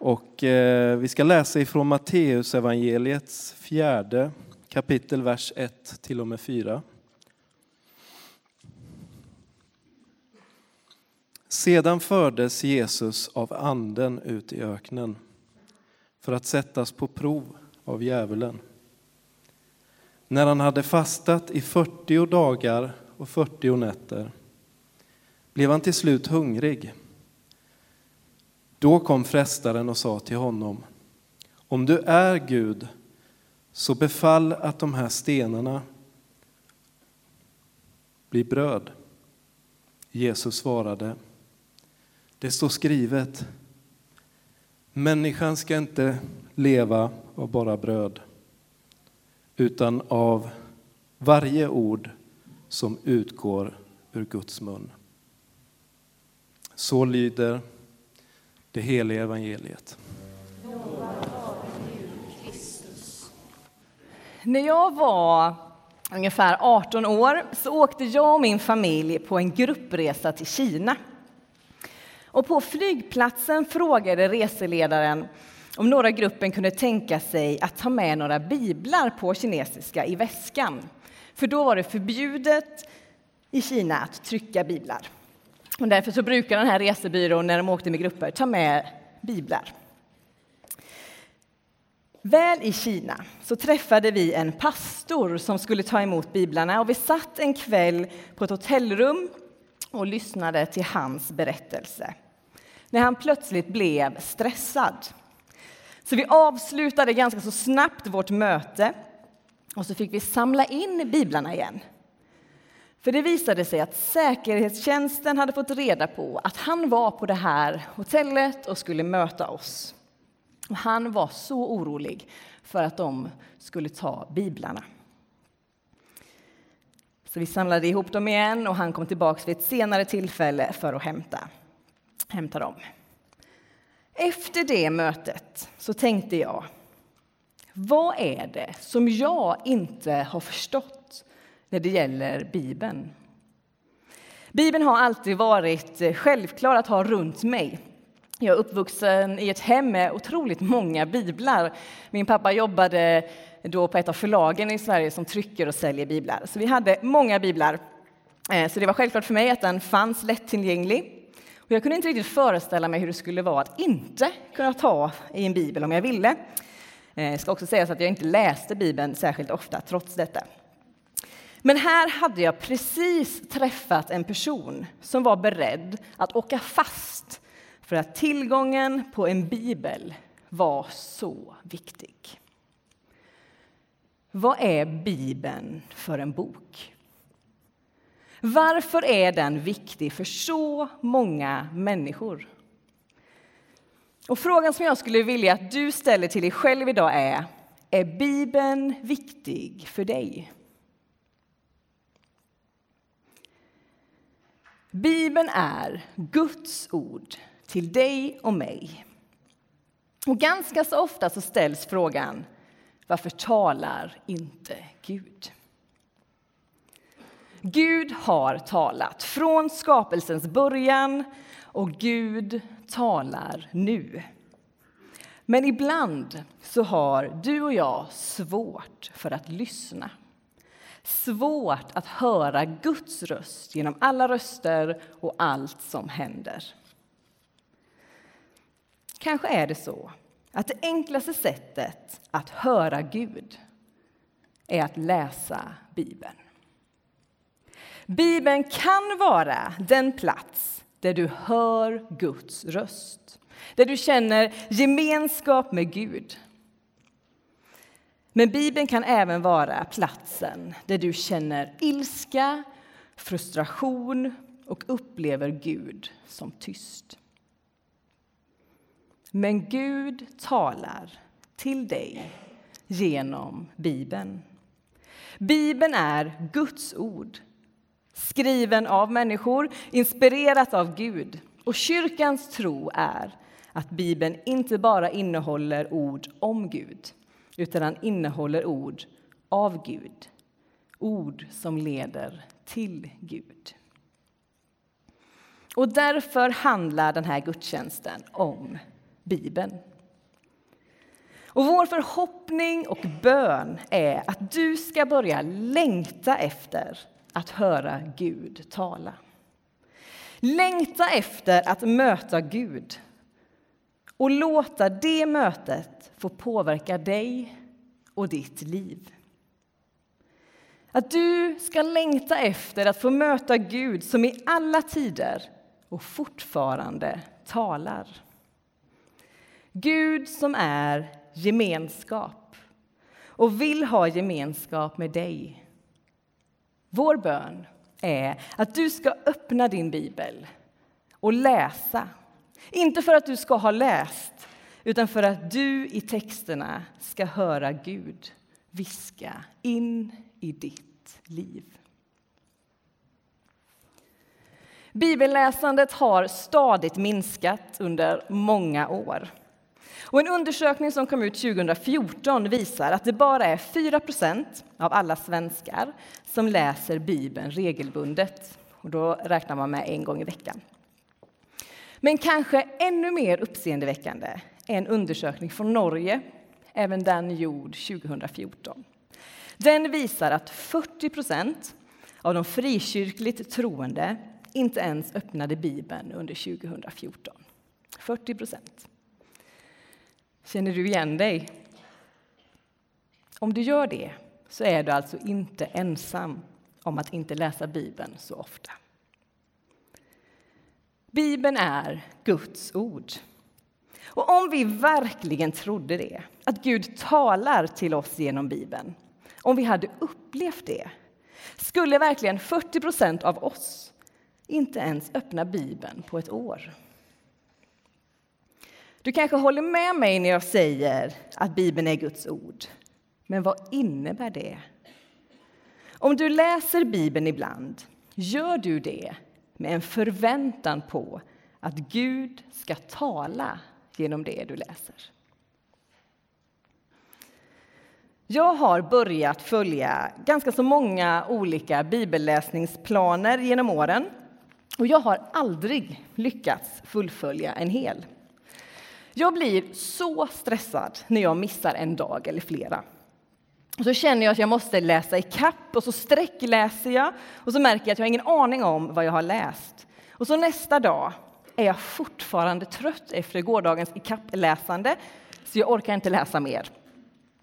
Och eh, vi ska läsa ifrån Matteus evangeliets fjärde kapitel, vers 1 till och med 4. Sedan fördes Jesus av anden ut i öknen för att sättas på prov av djävulen. När han hade fastat i 40 dagar och 40 nätter blev han till slut hungrig. Då kom frestaren och sa till honom, om du är Gud, så befall att de här stenarna blir bröd. Jesus svarade, det står skrivet, människan ska inte leva av bara bröd, utan av varje ord som utgår ur Guds mun. Så lyder det heliga evangeliet. När jag var ungefär 18 år så åkte jag och min familj på en gruppresa till Kina. Och på flygplatsen frågade reseledaren om några gruppen kunde tänka sig att ta med några biblar på kinesiska i väskan. För då var det förbjudet i Kina att trycka biblar. Och därför så brukar den här resebyrån när de åkte med grupper ta med biblar. Väl i Kina så träffade vi en pastor som skulle ta emot biblarna och vi satt en kväll på ett hotellrum och lyssnade till hans berättelse. När han plötsligt blev stressad. Så vi avslutade ganska så snabbt vårt möte och så fick vi samla in biblarna igen. För det visade sig att säkerhetstjänsten hade fått reda på att han var på det här hotellet och skulle möta oss. Och han var så orolig för att de skulle ta biblarna. Så vi samlade ihop dem igen och han kom tillbaka vid ett senare tillfälle för att hämta, hämta dem. Efter det mötet så tänkte jag, vad är det som jag inte har förstått när det gäller Bibeln? Bibeln har alltid varit eh, självklar att ha runt mig. Jag är uppvuxen i ett hem med otroligt många biblar. Min pappa jobbade då på ett av förlagen i Sverige som trycker och säljer biblar. Så vi hade många biblar. Eh, så det var självklart för mig att den fanns lättillgänglig. Och jag kunde inte riktigt föreställa mig hur det skulle vara att inte kunna ta i en bibel om jag ville. Det ska också sägas att jag inte läste Bibeln särskilt ofta trots detta. Men här hade jag precis träffat en person som var beredd att åka fast för att tillgången på en bibel var så viktig. Vad är Bibeln för en bok? Varför är den viktig för så många människor? Och Frågan som jag skulle vilja att du ställer till dig själv idag är Är Bibeln viktig för dig? Bibeln är Guds ord till dig och mig. Och ganska så ofta så ställs frågan varför talar inte Gud? Gud har talat från skapelsens början och Gud talar nu. Men ibland så har du och jag svårt för att lyssna. Svårt att höra Guds röst genom alla röster och allt som händer. Kanske är det så att det enklaste sättet att höra Gud är att läsa Bibeln. Bibeln kan vara den plats där du hör Guds röst, där du känner gemenskap med Gud. Men Bibeln kan även vara platsen där du känner ilska, frustration och upplever Gud som tyst. Men Gud talar till dig genom Bibeln. Bibeln är Guds ord, skriven av människor, inspirerat av Gud. Och kyrkans tro är att Bibeln inte bara innehåller ord om Gud utan den innehåller ord av Gud, ord som leder till Gud. Och därför handlar den här gudstjänsten om Bibeln. Och vår förhoppning och bön är att du ska börja längta efter att höra Gud tala. Längta efter att möta Gud och låta det mötet få påverka dig och ditt liv. Att du ska längta efter att få möta Gud som i alla tider och fortfarande talar. Gud som är gemenskap och vill ha gemenskap med dig. Vår bön är att du ska öppna din bibel och läsa. Inte för att du ska ha läst, utan för att du i texterna ska höra Gud viska in i ditt liv. Bibelläsandet har stadigt minskat under många år. Och en undersökning som kom ut 2014 visar att det bara är 4% av alla svenskar som läser Bibeln regelbundet. Och då räknar man med en gång i veckan. Men kanske ännu mer uppseendeväckande är en undersökning från Norge, även den gjord 2014. Den visar att 40% av de frikyrkligt troende inte ens öppnade Bibeln under 2014. 40 procent. Känner du igen dig? Om du gör det så är du alltså inte ensam om att inte läsa Bibeln så ofta. Bibeln är Guds ord. Och om vi verkligen trodde det, att Gud talar till oss genom Bibeln, om vi hade upplevt det, skulle verkligen 40 procent av oss inte ens öppna Bibeln på ett år. Du kanske håller med mig när jag säger att Bibeln är Guds ord. Men vad innebär det? Om du läser Bibeln ibland, gör du det med en förväntan på att Gud ska tala genom det du läser? Jag har börjat följa ganska så många olika bibelläsningsplaner genom åren och jag har aldrig lyckats fullfölja en hel. Jag blir så stressad när jag missar en dag eller flera. Och så känner jag att jag måste läsa i kapp och så sträckläser jag och så märker jag att jag har ingen aning om vad jag har läst. Och så nästa dag är jag fortfarande trött efter gårdagens ikappläsande så jag orkar inte läsa mer.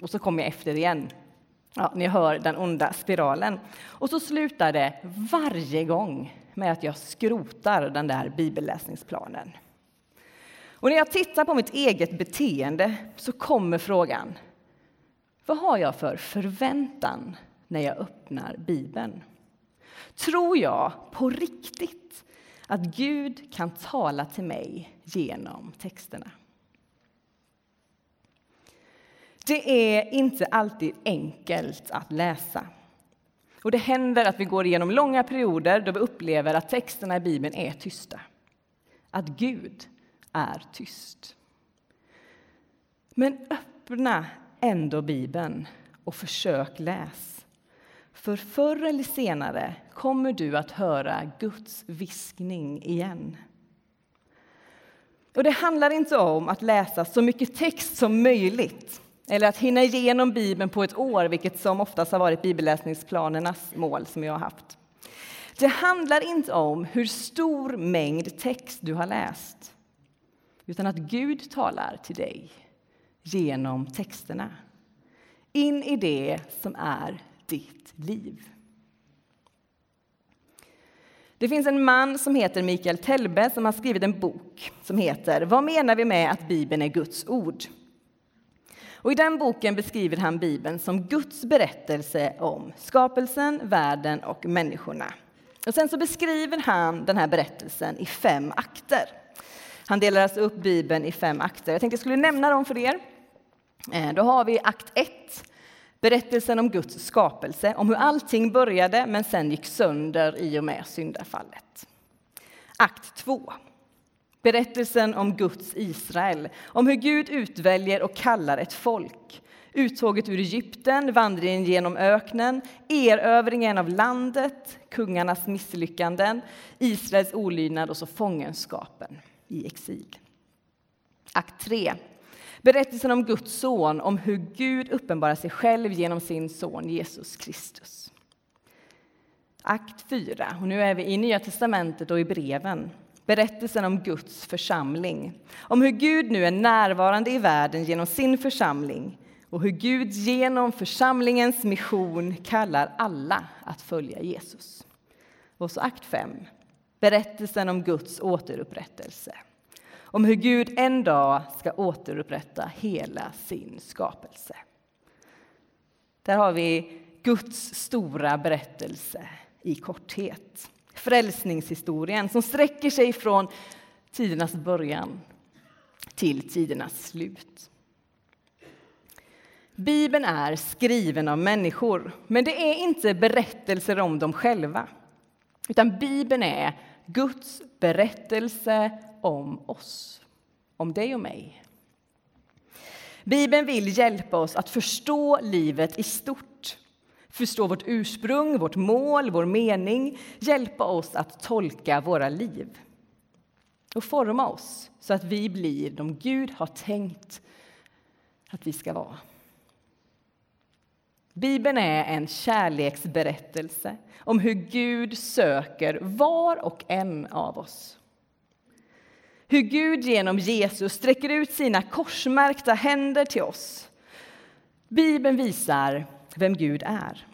Och så kommer jag efter igen. Ja, ni hör den onda spiralen. Och så slutar det varje gång med att jag skrotar den där bibelläsningsplanen. Och när jag tittar på mitt eget beteende så kommer frågan vad har jag för förväntan när jag öppnar Bibeln? Tror jag på riktigt att Gud kan tala till mig genom texterna? Det är inte alltid enkelt att läsa. Och Det händer att vi går igenom långa perioder då vi upplever att texterna i Bibeln är tysta. Att Gud är tyst. Men öppna ändå Bibeln och försök läs. För förr eller senare kommer du att höra Guds viskning igen. Och Det handlar inte om att läsa så mycket text som möjligt eller att hinna igenom Bibeln på ett år, vilket som oftast har varit bibelläsningsplanernas mål som jag har haft. Det handlar inte om hur stor mängd text du har läst utan att Gud talar till dig genom texterna in i det som är ditt liv. Det finns en man som heter Mikael Telbe som har skrivit en bok som heter Vad menar vi med att Bibeln är Guds ord? Och I den boken beskriver han Bibeln som Guds berättelse om skapelsen, världen och människorna. Och sen så beskriver han den här berättelsen i fem akter. Han delar alltså upp Bibeln i fem akter. Jag tänkte jag skulle nämna dem för er. Eh, då har vi akt 1, berättelsen om Guds skapelse, om hur allting började men sen gick sönder i och med syndafallet. Akt 2, berättelsen om Guds Israel, om hur Gud utväljer och kallar ett folk. Uttåget ur Egypten, vandringen genom öknen, erövringen av landet, kungarnas misslyckanden, Israels olydnad och så fångenskapen i exil. Akt 3. Berättelsen om Guds son, om hur Gud uppenbarar sig själv genom sin son Jesus Kristus. Akt 4, och nu är vi i Nya testamentet och i breven. Berättelsen om Guds församling, om hur Gud nu är närvarande i världen genom sin församling och hur Gud genom församlingens mission kallar alla att följa Jesus. Och så akt 5, berättelsen om Guds återupprättelse. Om hur Gud en dag ska återupprätta hela sin skapelse. Där har vi Guds stora berättelse i korthet. Frälsningshistorien som sträcker sig från tidernas början till tidernas slut. Bibeln är skriven av människor, men det är inte berättelser om dem själva. Utan Bibeln är Guds berättelse om oss, om dig och mig. Bibeln vill hjälpa oss att förstå livet i stort förstå vårt ursprung, vårt mål, vår mening, hjälpa oss att tolka våra liv och forma oss så att vi blir de Gud har tänkt att vi ska vara. Bibeln är en kärleksberättelse om hur Gud söker var och en av oss. Hur Gud genom Jesus sträcker ut sina korsmärkta händer till oss. Bibeln visar vem Gud är.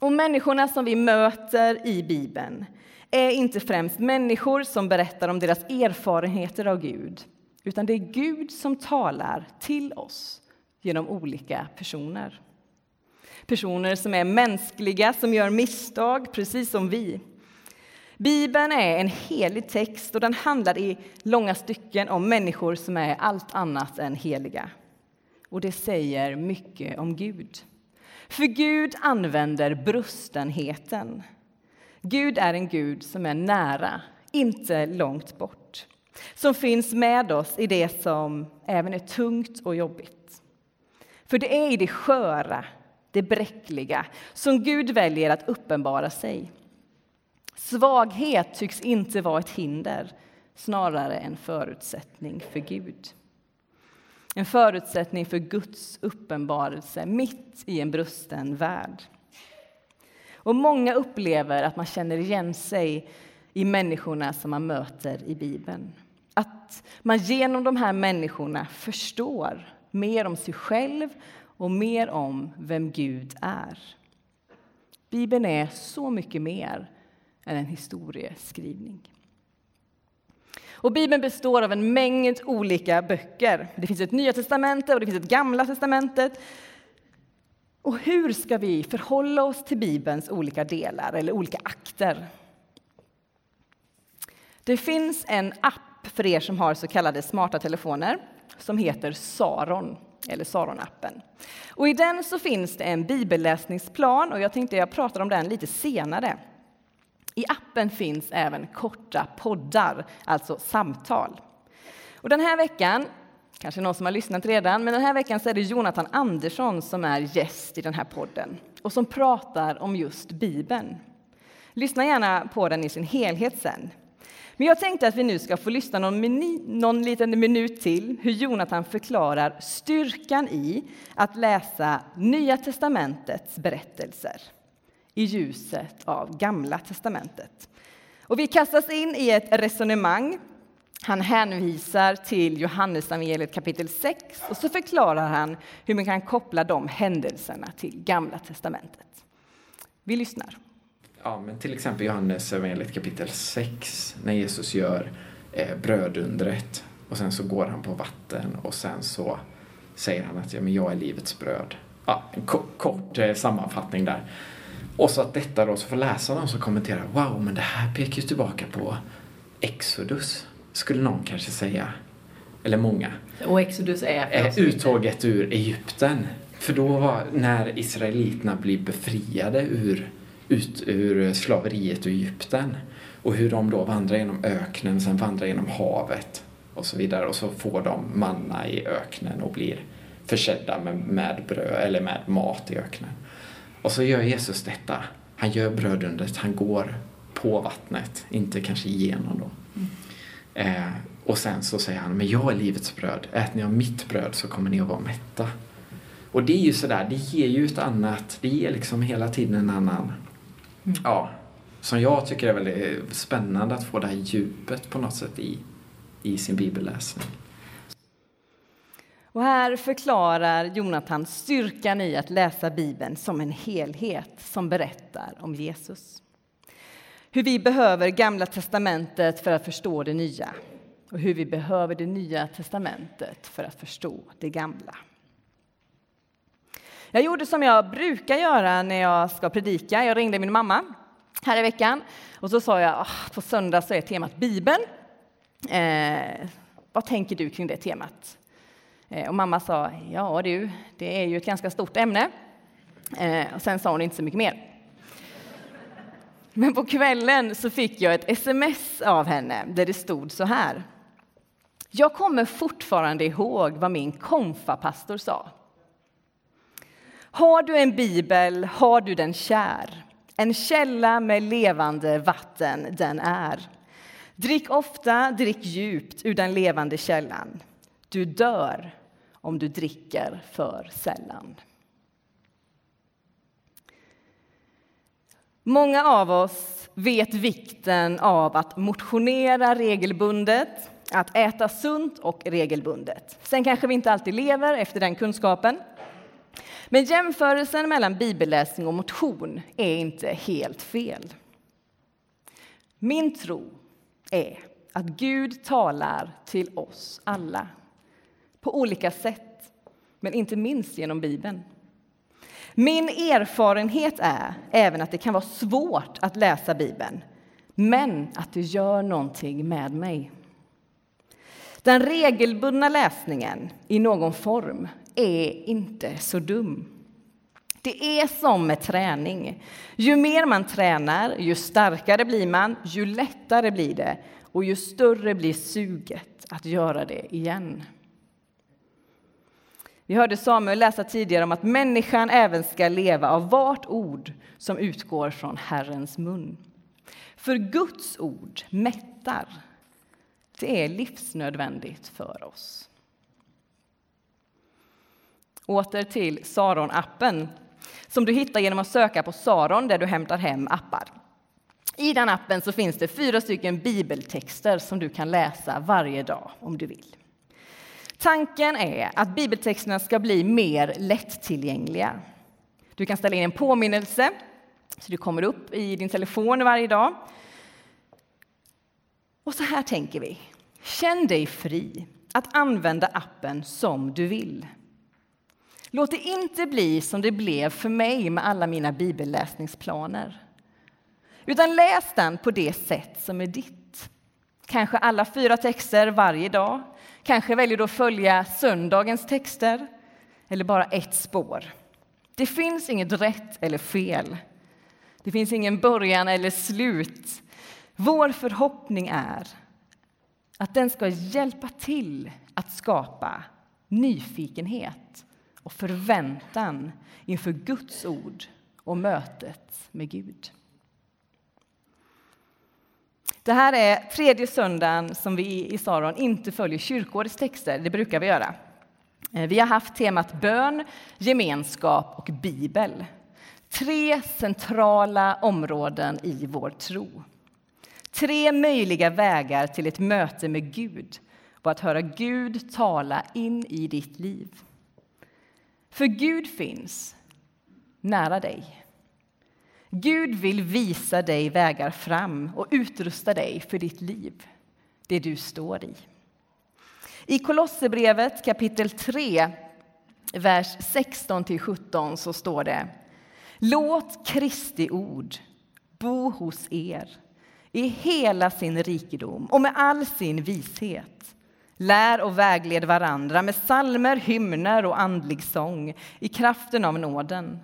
Och människorna som vi möter i Bibeln är inte främst människor som berättar om deras erfarenheter av Gud, utan det är Gud som talar till oss genom olika personer. Personer som är mänskliga, som gör misstag, precis som vi. Bibeln är en helig text och den handlar i långa stycken om människor som är allt annat än heliga. Och det säger mycket om Gud. För Gud använder brustenheten. Gud är en Gud som är nära, inte långt bort. Som finns med oss i det som även är tungt och jobbigt. För det är i det sköra, det bräckliga, som Gud väljer att uppenbara sig. Svaghet tycks inte vara ett hinder, snarare en förutsättning för Gud. En förutsättning för Guds uppenbarelse mitt i en brusten värld. Och många upplever att man känner igen sig i människorna som man möter i Bibeln. Att man genom de här människorna förstår mer om sig själv och mer om vem Gud är. Bibeln är så mycket mer än en historieskrivning. Och Bibeln består av en mängd olika böcker. Det finns ett Nya testamentet och det finns ett Gamla testamentet. Och hur ska vi förhålla oss till Bibelns olika delar eller olika akter? Det finns en app för er som har så kallade smarta telefoner som heter Saron, eller Saron-appen. Och I den så finns det en bibelläsningsplan och jag tänkte jag pratar om den lite senare. I appen finns även korta poddar, alltså samtal. Och den här veckan, kanske någon som har lyssnat redan, men den här veckan så är det Jonathan Andersson som är gäst i den här podden och som pratar om just Bibeln. Lyssna gärna på den i sin helhet sen. Men jag tänkte att vi nu ska få lyssna någon, mini, någon liten minut till hur Jonathan förklarar styrkan i att läsa Nya testamentets berättelser i ljuset av Gamla testamentet. Och vi kastas in i ett resonemang. Han hänvisar till Johannesevangeliet kapitel 6 och så förklarar han hur man kan koppla de händelserna till Gamla testamentet. Vi lyssnar. Ja, men till exempel Johannes evangeliet kapitel 6 när Jesus gör eh, brödundret och sen så går han på vatten och sen så säger han att ja, men jag är livets bröd. Ja, en kort eh, sammanfattning där. Och så att detta då, så får läsarna som kommenterar, wow, men det här pekar ju tillbaka på Exodus, skulle någon kanske säga. Eller många. Och Exodus är? Eh, uttåget ur Egypten. För då var, när israeliterna blir befriade ur, ut, ur slaveriet i Egypten och hur de då vandrar genom öknen, sen vandrar genom havet och så vidare och så får de manna i öknen och blir försedda med, med bröd eller med mat i öknen. Och så gör Jesus detta. Han gör brödundret, han går på vattnet, inte kanske igenom då. Mm. Eh, Och sen så säger han, men jag är livets bröd. Äter ni av mitt bröd så kommer ni att vara mätta. Och det är ju sådär, det ger ju ett annat, det ger liksom hela tiden en annan, mm. ja, som jag tycker är väldigt spännande att få det här djupet på något sätt i, i sin bibelläsning. Och här förklarar Jonathan styrkan i att läsa Bibeln som en helhet som berättar om Jesus. Hur vi behöver Gamla testamentet för att förstå det nya och hur vi behöver det nya testamentet för att förstå det gamla. Jag gjorde som jag brukar göra när jag ska predika. Jag ringde min mamma här i veckan och så sa jag ah, på söndag så är temat Bibeln. Eh, vad tänker du kring det temat? Eh, och mamma sa ja du, det är ju ett ganska stort ämne. Eh, och sen sa hon inte så mycket mer. Men på kvällen så fick jag ett sms av henne där det stod så här. Jag kommer fortfarande ihåg vad min konfapastor sa. Har du en bibel, har du den kär. En källa med levande vatten den är. Drick ofta, drick djupt ur den levande källan. Du dör om du dricker för sällan. Många av oss vet vikten av att motionera regelbundet, att äta sunt och regelbundet. Sen kanske vi inte alltid lever efter den kunskapen. Men jämförelsen mellan bibelläsning och motion är inte helt fel. Min tro är att Gud talar till oss alla på olika sätt, men inte minst genom Bibeln. Min erfarenhet är även att det kan vara svårt att läsa Bibeln, men att det gör någonting med mig. Den regelbundna läsningen i någon form är inte så dum. Det är som med träning. Ju mer man tränar, ju starkare blir man, ju lättare blir det och ju större blir suget att göra det igen. Vi hörde Samuel läsa tidigare om att människan även ska leva av vart ord som utgår från Herrens mun. För Guds ord mättar. Det är livsnödvändigt för oss. Åter till Saron-appen som du hittar genom att söka på Saron där du hämtar hem appar. I den appen så finns det fyra stycken bibeltexter som du kan läsa varje dag om du vill. Tanken är att bibeltexterna ska bli mer lättillgängliga. Du kan ställa in en påminnelse så det kommer upp i din telefon varje dag. Och så här tänker vi. Känn dig fri att använda appen som du vill. Låt det inte bli som det blev för mig med alla mina bibelläsningsplaner. Utan läs den på det sätt som är ditt. Kanske alla fyra texter varje dag. Kanske väljer du att följa söndagens texter eller bara ett spår. Det finns inget rätt eller fel. Det finns ingen början eller slut. Vår förhoppning är att den ska hjälpa till att skapa nyfikenhet och förväntan inför Guds ord och mötet med Gud. Det här är tredje söndagen som vi i Saron inte följer kyrkårets texter. Det brukar vi göra. Eh, vi har haft temat bön, gemenskap och bibel. Tre centrala områden i vår tro. Tre möjliga vägar till ett möte med Gud och att höra Gud tala in i ditt liv. För Gud finns nära dig. Gud vill visa dig vägar fram och utrusta dig för ditt liv, det du står i. I Kolosserbrevet kapitel 3, vers 16-17 så står det Låt Kristi ord bo hos er i hela sin rikedom och med all sin vishet. Lär och vägled varandra med salmer, hymner och andlig sång i kraften av nåden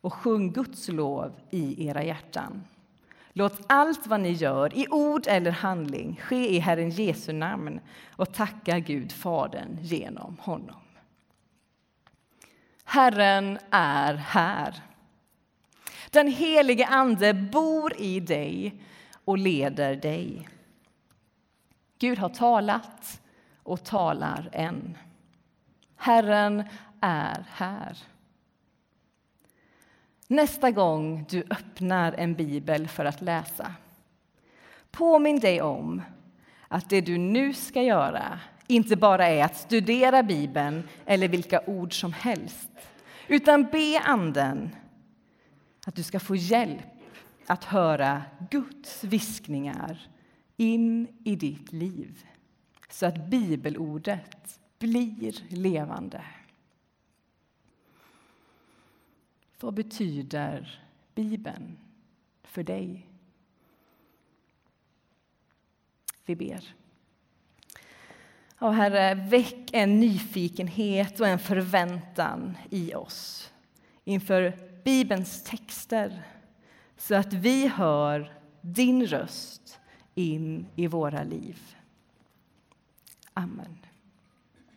och sjung Guds lov i era hjärtan. Låt allt vad ni gör, i ord eller handling, ske i Herren Jesu namn och tacka Gud, Fadern, genom honom. Herren är här. Den helige Ande bor i dig och leder dig. Gud har talat och talar än. Herren är här. Nästa gång du öppnar en bibel för att läsa påminn dig om att det du nu ska göra inte bara är att studera Bibeln eller vilka ord som helst utan be Anden att du ska få hjälp att höra Guds viskningar in i ditt liv så att bibelordet blir levande. Vad betyder Bibeln för dig? Vi ber. Och Herre, väck en nyfikenhet och en förväntan i oss inför Bibelns texter så att vi hör din röst in i våra liv. Amen.